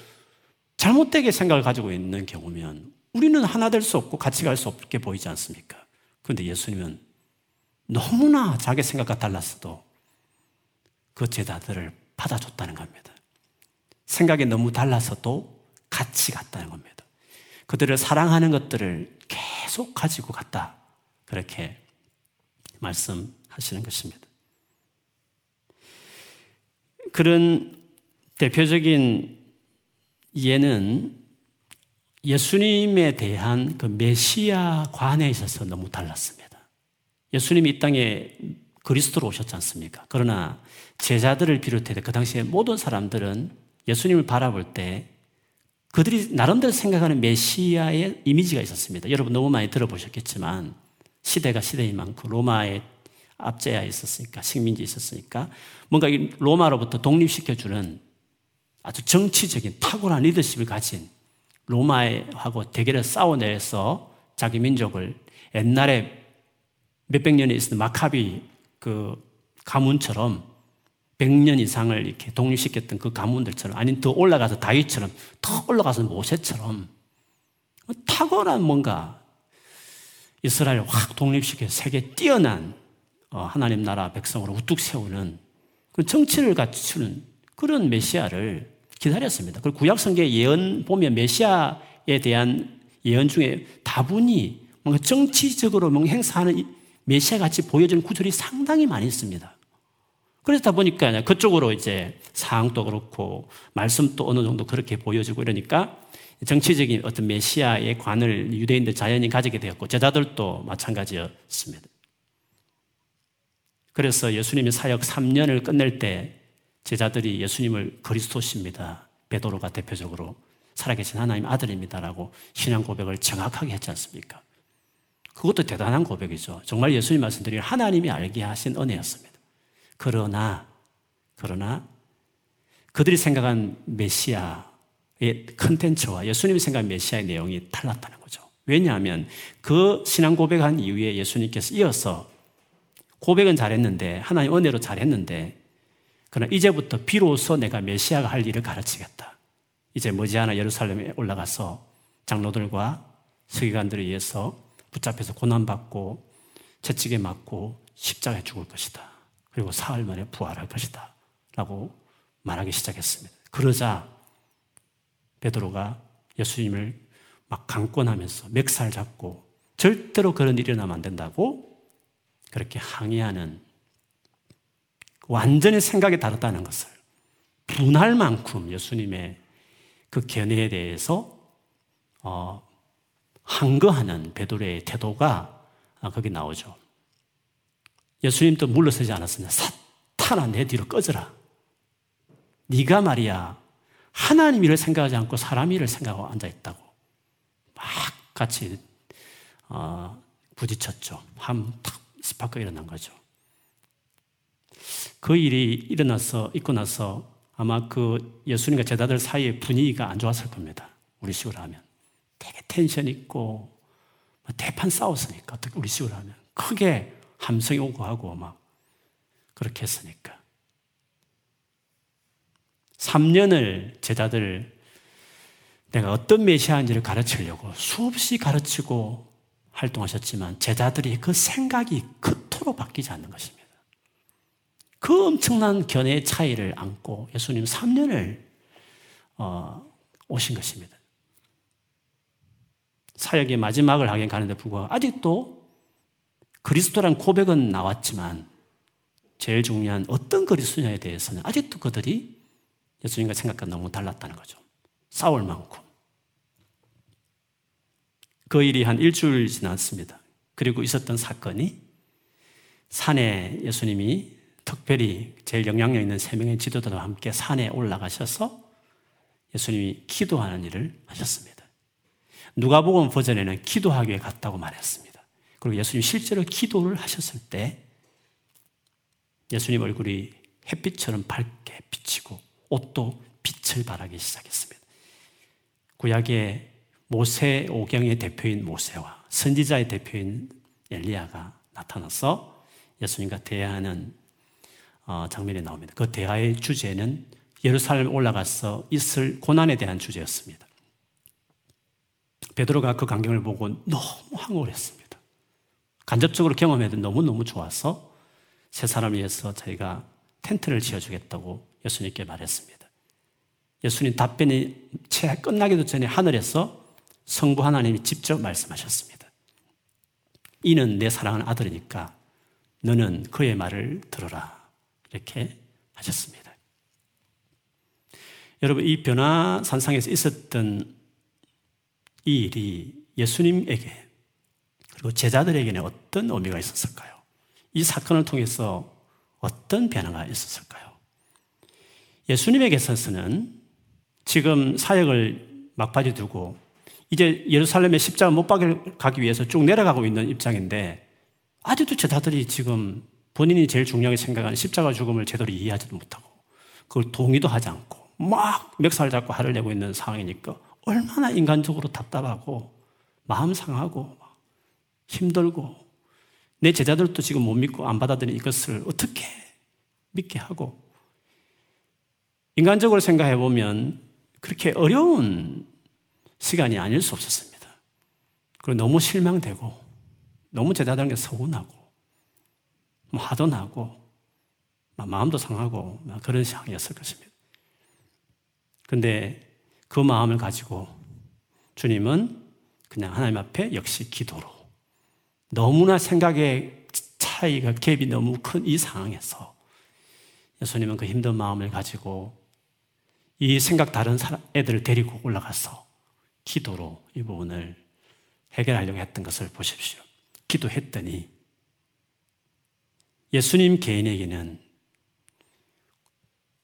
잘못되게 생각을 가지고 있는 경우면 우리는 하나 될 수 없고 같이 갈 수 없게 보이지 않습니까? 그런데 예수님은 너무나 자기 생각과 달랐어도 그 제자들을 받아줬다는 겁니다. 생각이 너무 달라서도 같이 갔다는 겁니다. 그들을 사랑하는 것들을 계속 가지고 갔다. 그렇게 말씀하시는 것입니다. 그런 대표적인 예는 예수님에 대한 그 메시아 관에 있어서 너무 달랐습니다. 예수님이 이 땅에 그리스도로 오셨지 않습니까? 그러나 제자들을 비롯해 그 당시에 모든 사람들은 예수님을 바라볼 때 그들이 나름대로 생각하는 메시아의 이미지가 있었습니다. 여러분 너무 많이 들어보셨겠지만 시대가 시대인 만큼 로마의 압제하에 있었으니까 식민지 있었으니까 뭔가 이 로마로부터 독립시켜주는 아주 정치적인 탁월한 리더십을 가진 로마하고 대결을 싸워내서 자기 민족을 옛날에 몇백 년에 있었던 마카비 그 가문처럼 100년 이상을 이렇게 독립시켰던 그 가문들처럼 아니면 더 올라가서 다윗처럼 더 올라가서 모세처럼 탁월한 뭔가 이스라엘을 확 독립시켜 세계 뛰어난 어, 하나님 나라 백성으로 우뚝 세우는 그 정치를 갖추는 그런 메시아를 기다렸습니다. 그리고 구약 성경의 예언 보면 메시아에 대한 예언 중에 다분히 뭔가 정치적으로 뭔가 행사하는 메시아 같이 보여지는 구절이 상당히 많이 있습니다. 그러다 보니까 그쪽으로 이제 상황도 그렇고 말씀도 어느 정도 그렇게 보여지고 이러니까 정치적인 어떤 메시아의 관을 유대인들 자연히 가지게 되었고 제자들도 마찬가지였습니다. 그래서 예수님이 사역 3년을 끝낼 때 제자들이 예수님을 그리스도십니다. 베드로가 대표적으로 살아계신 하나님 아들입니다라고 신앙 고백을 정확하게 했지 않습니까? 그것도 대단한 고백이죠. 정말 예수님 말씀드린 하나님이 알게 하신 은혜였습니다. 그러나 그러나 그들이 생각한 메시아의 컨텐츠와 예수님이 생각한 메시아의 내용이 달랐다는 거죠. 왜냐하면 그 신앙 고백한 이후에 예수님께서 이어서 고백은 잘했는데 하나님 은혜로 잘했는데 그러나 이제부터 비로소 내가 메시아가 할 일을 가르치겠다. 이제 머지않아 예루살렘에 올라가서 장로들과 서기관들에 의해서 붙잡혀서 고난받고 채찍에 맞고 십자가에 죽을 것이다. 그리고 사흘 만에 부활할 것이다. 라고 말하기 시작했습니다. 그러자 베드로가 예수님을 막 강권하면서 멱살 잡고 절대로 그런 일이 일어나면 안 된다고 그렇게 항의하는 완전히 생각이 다르다는 것을 분할 만큼 예수님의 그 견해에 대해서 어, 항거하는 베드로의 태도가 거기 나오죠. 예수님도 물러서지 않았습니다. 사탄아 내 뒤로 꺼져라. 네가 말이야 하나님 일을 생각하지 않고 사람 일을 생각하고 앉아 있다고 막 같이 어, 부딪혔죠. 함탁 스파크 일어난 거죠. 그 일이 일어나서 있고 나서 아마 그 예수님과 제자들 사이의 분위기가 안 좋았을 겁니다. 우리 식으로 하면 되게 텐션 있고 대판 싸웠으니까 어떻게 우리 식으로 하면 크게 함성이 오고 가고 막 그렇게 했으니까 3년을 제자들 내가 어떤 메시아인지를 가르치려고 수없이 가르치고 활동하셨지만 제자들이 그 생각이 그토록 바뀌지 않는 것입니다. 그 엄청난 견해의 차이를 안고 예수님 3년을 어, 오신 것입니다. 사역의 마지막을 하긴 가는데 불구하고 아직도 그리스도란 고백은 나왔지만 제일 중요한 어떤 그리스도냐에 대해서는 아직도 그들이 예수님과 생각과 너무 달랐다는 거죠. 싸울 만큼. 그 일이 한 일주일 지났습니다. 그리고 있었던 사건이 산에 예수님이 특별히 제일 영향력 있는 세 명의 지도자와 함께 산에 올라가셔서 예수님이 기도하는 일을 하셨습니다. 누가복음 버전에는 기도하기에 갔다고 말했습니다. 그리고 예수님이 실제로 기도를 하셨을 때 예수님 얼굴이 햇빛처럼 밝게 비치고 옷도 빛을 발하기 시작했습니다. 구약의 모세 오경의 대표인 모세와 선지자의 대표인 엘리야가 나타나서 예수님과 대화하는 어, 장면이 나옵니다. 그 대화의 주제는 예루살렘 올라가서 있을 고난에 대한 주제였습니다. 베드로가 그 광경을 보고 너무 황홀했습니다. 간접적으로 경험해도 너무너무 좋아서 세 사람을 위해서 저희가 텐트를 지어주겠다고 예수님께 말했습니다. 예수님 답변이 채 끝나기도 전에 하늘에서 성부 하나님이 직접 말씀하셨습니다. 이는 내 사랑하는 아들이니까 너는 그의 말을 들어라. 이렇게 하셨습니다. 여러분, 이 변화 산상에서 있었던 이 일이 예수님에게 그리고 제자들에게는 어떤 의미가 있었을까요? 이 사건을 통해서 어떤 변화가 있었을까요? 예수님에게서는 지금 사역을 막바지 두고 이제 예루살렘에 십자가 못 박을 가기 위해서 쭉 내려가고 있는 입장인데 아직도 제자들이 지금 본인이 제일 중요하게 생각하는 십자가 죽음을 제대로 이해하지도 못하고 그걸 동의도 하지 않고 막 멱살 잡고 화를 내고 있는 상황이니까 얼마나 인간적으로 답답하고 마음 상하고 힘들고 내 제자들도 지금 못 믿고 안 받아들인 이것을 어떻게 믿게 하고 인간적으로 생각해 보면 그렇게 어려운 시간이 아닐 수 없었습니다. 그리고 너무 실망되고 너무 제자들에게 서운하고 뭐 화도 나고 마음도 상하고 그런 상황이었을 것입니다. 근데 그 마음을 가지고 주님은 그냥 하나님 앞에 역시 기도로 너무나 생각의 차이가 갭이 너무 큰 이 상황에서 예수님은 그 힘든 마음을 가지고 이 생각 다른 애들을 데리고 올라가서 기도로 이 부분을 해결하려고 했던 것을 보십시오. 기도했더니 예수님 개인에게는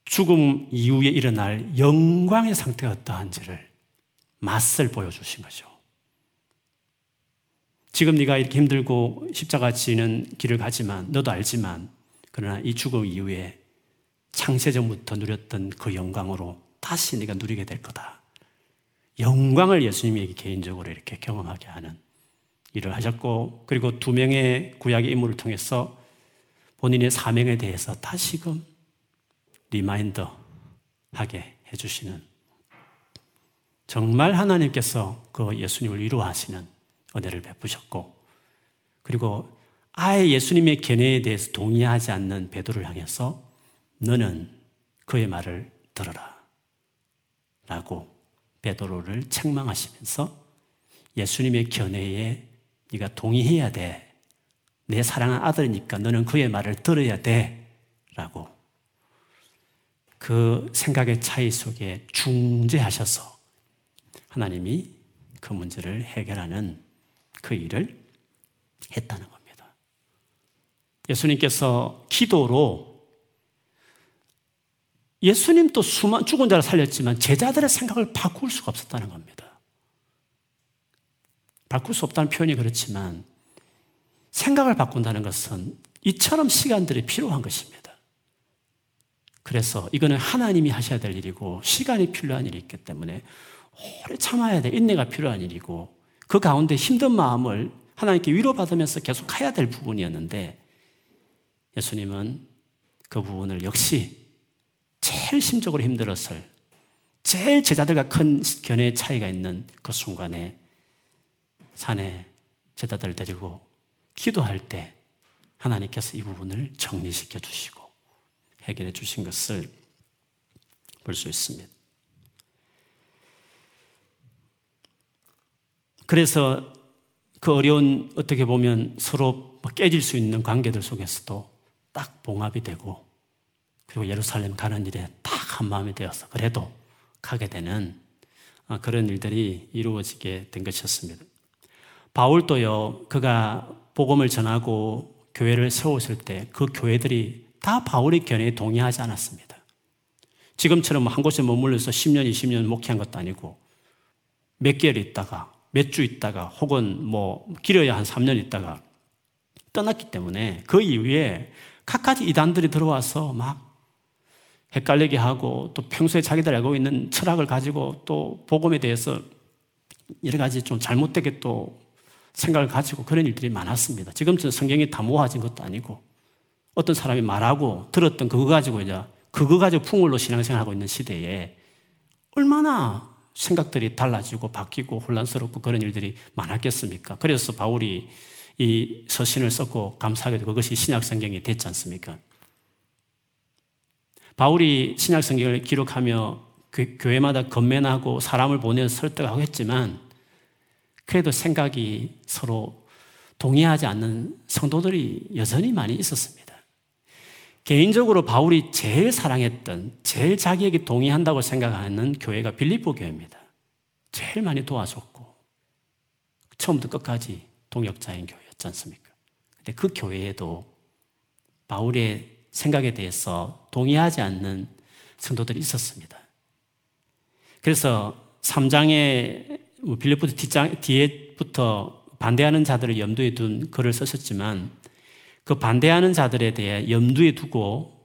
죽음 이후에 일어날 영광의 상태가 어떠한지를 맛을 보여주신 거죠. 지금 네가 이렇게 힘들고 십자가 지는 길을 가지만 너도 알지만 그러나 이 죽음 이후에 창세전부터 누렸던 그 영광으로 다시 네가 누리게 될 거다. 영광을 예수님에게 개인적으로 이렇게 경험하게 하는 일을 하셨고 그리고 두 명의 구약의 인물을 통해서 본인의 사명에 대해서 다시금 reminder 하게 해주시는 정말 하나님께서 그 예수님을 위로하시는 은혜를 베푸셨고 그리고 아예 예수님의 견해에 대해서 동의하지 않는 베드로를 향해서 너는 그의 말을 들어라 라고 베드로를 책망하시면서 예수님의 견해에 네가 동의해야 돼. 내 사랑하는 아들이니까 너는 그의 말을 들어야 돼. 라고 그 생각의 차이 속에 중재하셔서 하나님이 그 문제를 해결하는 그 일을 했다는 겁니다. 예수님께서 기도로 예수님도 수만 죽은 자를 살렸지만 제자들의 생각을 바꿀 수가 없었다는 겁니다. 바꿀 수 없다는 표현이 그렇지만 생각을 바꾼다는 것은 이처럼 시간들이 필요한 것입니다. 그래서 이거는 하나님이 하셔야 될 일이고 시간이 필요한 일이 있기 때문에 오래 참아야 될 인내가 필요한 일이고 그 가운데 힘든 마음을 하나님께 위로받으면서 계속 가야 될 부분이었는데 예수님은 그 부분을 역시 제일 심적으로 힘들었을 제일 제자들과 큰 견해의 차이가 있는 그 순간에 산에 제자들을 데리고 기도할 때 하나님께서 이 부분을 정리시켜 주시고 해결해 주신 것을 볼 수 있습니다. 그래서 그 어려운 어떻게 보면 서로 뭐 깨질 수 있는 관계들 속에서도 딱 봉합이 되고 그리고 예루살렘 가는 일에 딱 한 마음이 되어서 그래도 가게 되는 아, 그런 일들이 이루어지게 된 것이었습니다. 바울도요, 그가 복음을 전하고 교회를 세웠을 때 그 교회들이 다 바울의 견해에 동의하지 않았습니다. 지금처럼 한 곳에 머물러서 10년, 20년 목회한 것도 아니고 몇 개월 있다가 몇 주 있다가 혹은 뭐 길어야 한 3년 있다가 떠났기 때문에 그 이후에 각가지 이단들이 들어와서 막 헷갈리게 하고 또 평소에 자기들 알고 있는 철학을 가지고 또 복음에 대해서 여러 가지 좀 잘못되게 또 생각을 가지고 그런 일들이 많았습니다. 지금처럼 성경이 다 모아진 것도 아니고 어떤 사람이 말하고 들었던 그거 가지고 이제 그거 가지고 풍물로 신앙생활하고 있는 시대에 얼마나 생각들이 달라지고 바뀌고 혼란스럽고 그런 일들이 많았겠습니까? 그래서 바울이 이 서신을 썼고 감사하게도 그것이 신약 성경이 됐지 않습니까? 바울이 신약 성경을 기록하며 교회마다 건면하고 사람을 보내 설득하고 했지만 그래도 생각이 서로 동의하지 않는 성도들이 여전히 많이 있었습니다. 개인적으로 바울이 제일 사랑했던, 제일 자기에게 동의한다고 생각하는 교회가 빌립보 교회입니다. 제일 많이 도와줬고, 처음부터 끝까지 동역자인 교회였지 않습니까? 근데 그 교회에도 바울의 생각에 대해서 동의하지 않는 성도들이 있었습니다. 그래서 3장에 뭐 빌립보서 뒷장, 뒤에부터 반대하는 자들을 염두에 둔 글을 쓰셨지만 그 반대하는 자들에 대해 염두에 두고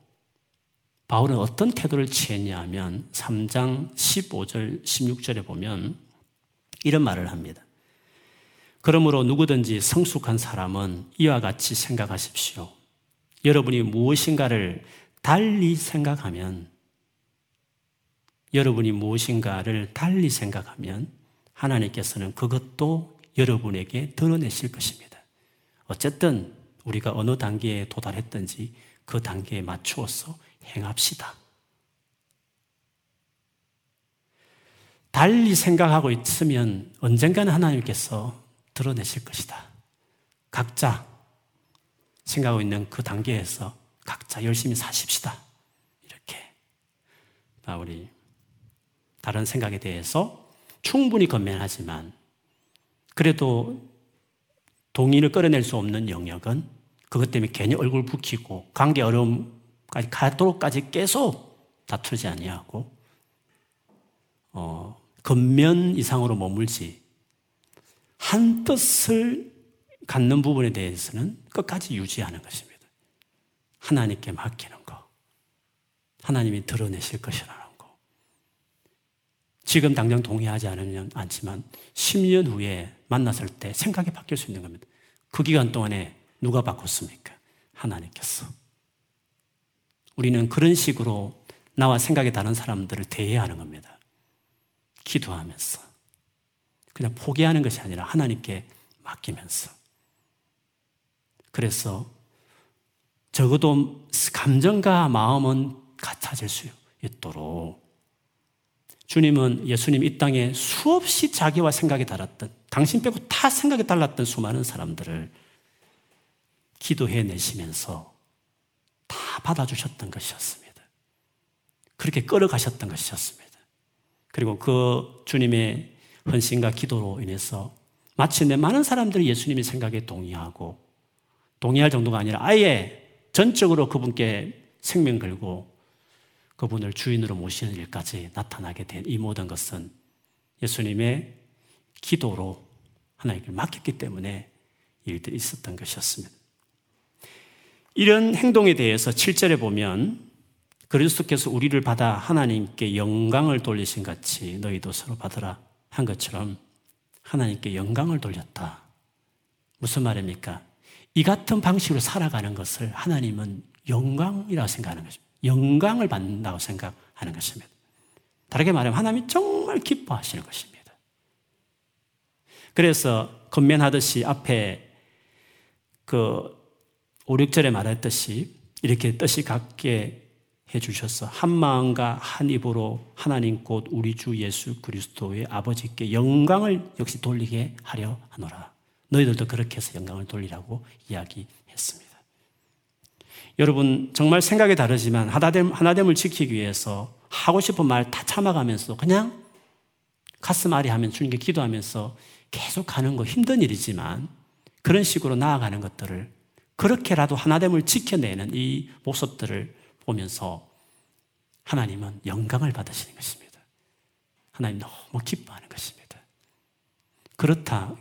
바울은 어떤 태도를 취했냐 하면 3장 15절, 16절에 보면 이런 말을 합니다. 그러므로 누구든지 성숙한 사람은 이와 같이 생각하십시오. 여러분이 무엇인가를 달리 생각하면, 여러분이 무엇인가를 달리 생각하면 하나님께서는 그것도 여러분에게 드러내실 것입니다. 어쨌든 우리가 어느 단계에 도달했든지 그 단계에 맞추어서 행합시다. 달리 생각하고 있으면 언젠가는 하나님께서 드러내실 것이다. 각자 생각하고 있는 그 단계에서 각자 열심히 사십시다. 이렇게 바울이 다른 생각에 대해서 충분히 건면하지만 그래도 동의를 끌어낼 수 없는 영역은 그것 때문에 괜히 얼굴 붉히고 관계 어려움까지 가도록까지 계속 다투지 아니하고 어, 겉면 이상으로 머물지 한 뜻을 갖는 부분에 대해서는 끝까지 유지하는 것입니다. 하나님께 맡기는 거. 하나님이 드러내실 것이라는 지금 당장 동의하지 않으면 않지만 10년 후에 만났을 때 생각이 바뀔 수 있는 겁니다. 그 기간 동안에 누가 바꿨습니까? 하나님께서. 우리는 그런 식으로 나와 생각이 다른 사람들을 대해야 하는 겁니다. 기도하면서. 그냥 포기하는 것이 아니라 하나님께 맡기면서. 그래서 적어도 감정과 마음은 같아질 수 있도록 주님은 예수님 이 땅에 수없이 자기와 생각이 달랐던, 당신 빼고 다 생각이 달랐던 수많은 사람들을 기도해 내시면서 다 받아주셨던 것이었습니다. 그렇게 끌어가셨던 것이었습니다. 그리고 그 주님의 헌신과 기도로 인해서 마침내 많은 사람들이 예수님의 생각에 동의하고 동의할 정도가 아니라 아예 전적으로 그분께 생명 걸고 그분을 주인으로 모시는 일까지 나타나게 된 이 모든 것은 예수님의 기도로 하나님께 맡겼기 때문에 일들이 있었던 것이었습니다. 이런 행동에 대해서 7절에 보면 그리스도께서 우리를 받아 하나님께 영광을 돌리신 같이 너희도 서로 받으라 한 것처럼 하나님께 영광을 돌렸다. 무슨 말입니까? 이 같은 방식으로 살아가는 것을 하나님은 영광이라고 생각하는 것입니다. 영광을 받는다고 생각하는 것입니다. 다르게 말하면 하나님이 정말 기뻐하시는 것입니다. 그래서 건면하듯이 앞에 그 5, 6절에 말했듯이 이렇게 뜻이 같게 해 주셔서 한 마음과 한 입으로 하나님 곧 우리 주 예수 그리스도의 아버지께 영광을 역시 돌리게 하려 하노라. 너희들도 그렇게 해서 영광을 돌리라고 이야기했습니다. 여러분 정말 생각이 다르지만 하나됨, 하나됨을 지키기 위해서 하고 싶은 말 다 참아가면서 그냥 가슴 아리 하면 주님께 기도하면서 계속 하는 거 힘든 일이지만 그런 식으로 나아가는 것들을 그렇게라도 하나됨을 지켜내는 이 모습들을 보면서 하나님은 영광을 받으시는 것입니다. 하나님 너무 기뻐하는 것입니다. 그렇다.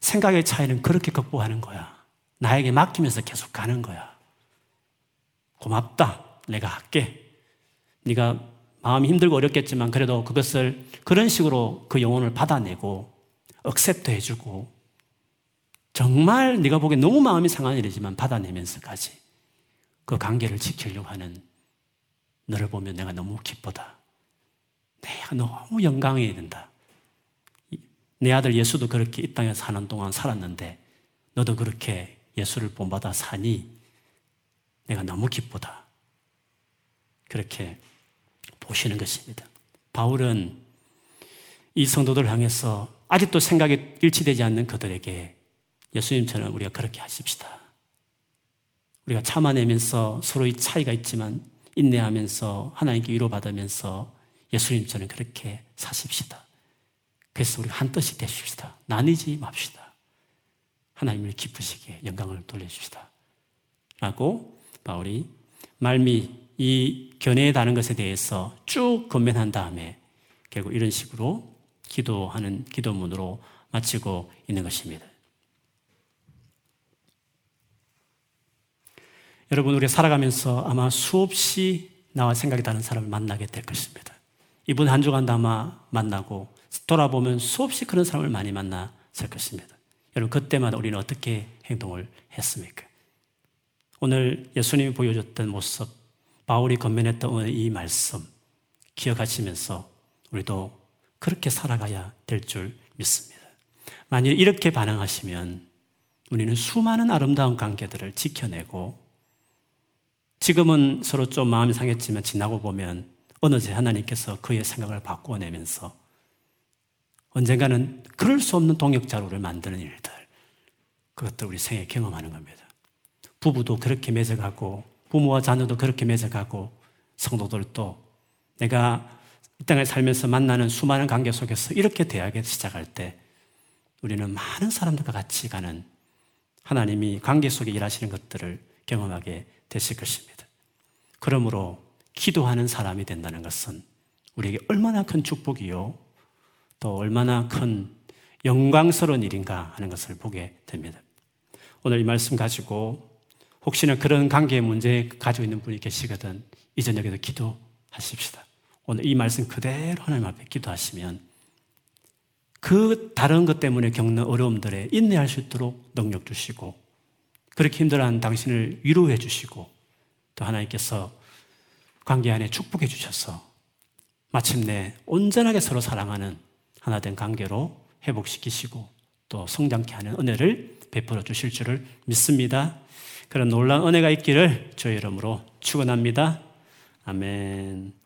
생각의 차이는 그렇게 극복하는 거야. 나에게 맡기면서 계속 가는 거야. 고맙다. 내가 할게. 네가 마음이 힘들고 어렵겠지만 그래도 그것을 그런 식으로 그 영혼을 받아내고 accept 해주고 정말 네가 보기에 너무 마음이 상한 일이지만 받아내면서까지 그 관계를 지키려고 하는 너를 보면 내가 너무 기쁘다. 내가 너무 영광이 된다. 내 아들 예수도 그렇게 이 땅에 사는 동안 살았는데 너도 그렇게 예수를 본받아 사니 내가 너무 기쁘다. 그렇게 보시는 것입니다. 바울은 이 성도들 향해서 아직도 생각이 일치되지 않는 그들에게 예수님처럼 우리가 그렇게 하십시다. 우리가 참아내면서 서로의 차이가 있지만 인내하면서 하나님께 위로받으면서 예수님처럼 그렇게 사십시다. 그래서 우리 한 뜻이 되십시다. 나뉘지 맙시다. 하나님을 기쁘시게 영광을 돌려주시다. 라고 바울이 말미 이 견해에 다는 것에 대해서 쭉 건면한 다음에 결국 이런 식으로 기도하는 기도문으로 마치고 있는 것입니다. 여러분, 우리 살아가면서 아마 수없이 나와 생각이 다른 사람을 만나게 될 것입니다. 이번 한 주간도 아마 만나고 돌아보면 수없이 그런 사람을 많이 만났을 것입니다. 여러분, 그때마다 우리는 어떻게 행동을 했습니까? 오늘 예수님이 보여줬던 모습, 바울이 건면했던 이 말씀 기억하시면서 우리도 그렇게 살아가야 될 줄 믿습니다. 만일 이렇게 반응하시면 우리는 수많은 아름다운 관계들을 지켜내고 지금은 서로 좀 마음이 상했지만 지나고 보면 어느새 하나님께서 그의 생각을 바꾸어 내면서 언젠가는 그럴 수 없는 동역자로를 만드는 일들 그것도 우리 생에 경험하는 겁니다. 부부도 그렇게 맺어가고 부모와 자녀도 그렇게 맺어가고 성도들도 내가 이 땅에 살면서 만나는 수많은 관계 속에서 이렇게 대하게 시작할 때 우리는 많은 사람들과 같이 가는 하나님이 관계 속에 일하시는 것들을 경험하게 되실 것입니다. 그러므로 기도하는 사람이 된다는 것은 우리에게 얼마나 큰 축복이요. 또 얼마나 큰 영광스러운 일인가 하는 것을 보게 됩니다. 오늘 이 말씀 가지고 혹시나 그런 관계의 문제 가지고 있는 분이 계시거든 이 저녁에도 기도하십시다. 오늘 이 말씀 그대로 하나님 앞에 기도하시면 그 다른 것 때문에 겪는 어려움들에 인내할 수 있도록 능력 주시고 그렇게 힘들어하는 당신을 위로해 주시고 또 하나님께서 관계 안에 축복해 주셔서 마침내 온전하게 서로 사랑하는 하나 된 관계로 회복시키시고 또 성장케 하는 은혜를 베풀어 주실 줄을 믿습니다. 그런 놀라운 은혜가 있기를 주의 이름으로 축원합니다. 아멘.